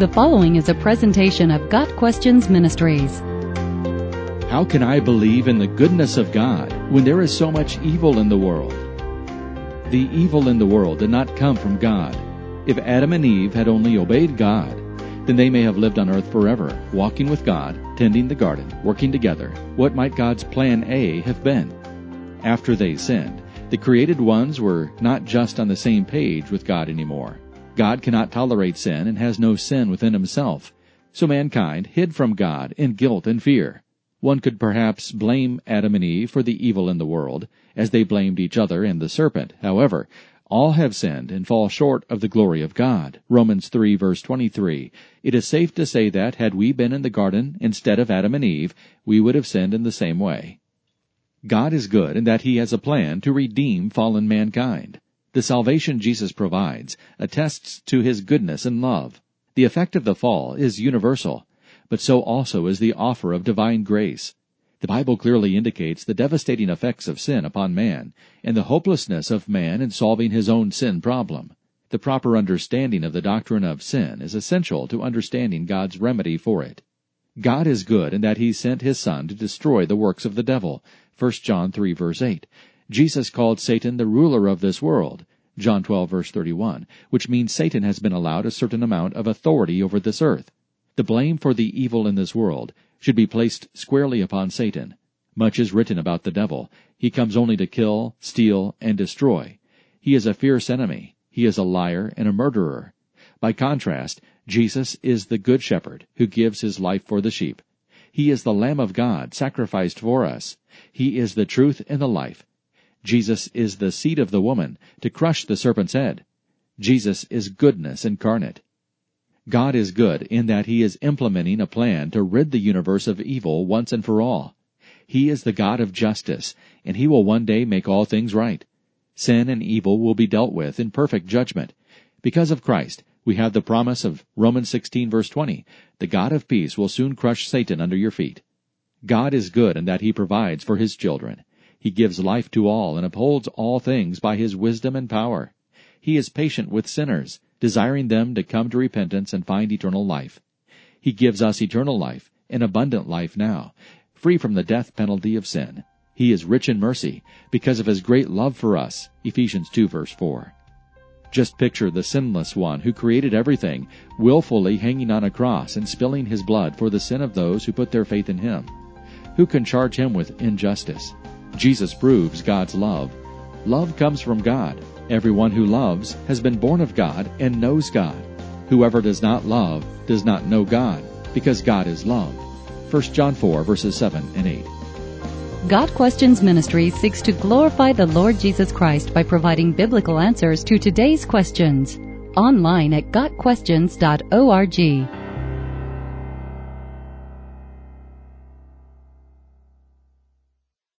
The following is a presentation of Got Questions Ministries. How can I believe in the goodness of God when there is so much evil in the world? The evil in the world did not come from God. If Adam and Eve had only obeyed God, then they may have lived on earth forever, walking with God, tending the garden, working together. What might God's plan A have been? After they sinned, the created ones were not just on the same page with God anymore. God cannot tolerate sin and has no sin within himself. So mankind hid from God in guilt and fear. One could perhaps blame Adam and Eve for the evil in the world, as they blamed each other and the serpent. However, all have sinned and fall short of the glory of God. Romans 3 verse 23. It is safe to say that had we been in the garden instead of Adam and Eve, we would have sinned in the same way. God is good in that He has a plan to redeem fallen mankind. The salvation Jesus provides attests to his goodness and love. The effect of the fall is universal, but so also is the offer of divine grace. The Bible clearly indicates the devastating effects of sin upon man and the hopelessness of man in solving his own sin problem. The proper understanding of the doctrine of sin is essential to understanding God's remedy for it. God is good in that he sent his son to destroy the works of the devil. 1 John 3 verse 8. Jesus called Satan the ruler of this world, John 12 verse 31, which means Satan has been allowed a certain amount of authority over this earth. The blame for the evil in this world should be placed squarely upon Satan. Much is written about the devil. He comes only to kill, steal, and destroy. He is a fierce enemy. He is a liar and a murderer. By contrast, Jesus is the good shepherd who gives his life for the sheep. He is the Lamb of God sacrificed for us. He is the truth and the life. Jesus is the seed of the woman to crush the serpent's head. Jesus is goodness incarnate. God is good in that he is implementing a plan to rid the universe of evil once and for all. He is the God of justice, and he will one day make all things right. Sin and evil will be dealt with in perfect judgment. Because of Christ, we have the promise of Romans 16 verse 20. The God of peace will soon crush Satan under your feet. God is good in that he provides for his children. He gives life to all and upholds all things by his wisdom and power. He is patient with sinners, desiring them to come to repentance and find eternal life. He gives us eternal life, an abundant life now, free from the death penalty of sin. He is rich in mercy because of his great love for us. Ephesians 2 verse 4. Just picture the sinless one who created everything, willfully hanging on a cross and spilling his blood for the sin of those who put their faith in him. Who can charge him with injustice? Jesus proves God's love. Love comes from God. Everyone who loves has been born of God and knows God. Whoever does not love does not know God, because God is love. 1 John 4 verses 7 and 8. Got Questions Ministry seeks to glorify the Lord Jesus Christ by providing biblical answers to today's questions. Online at GotQuestions.org.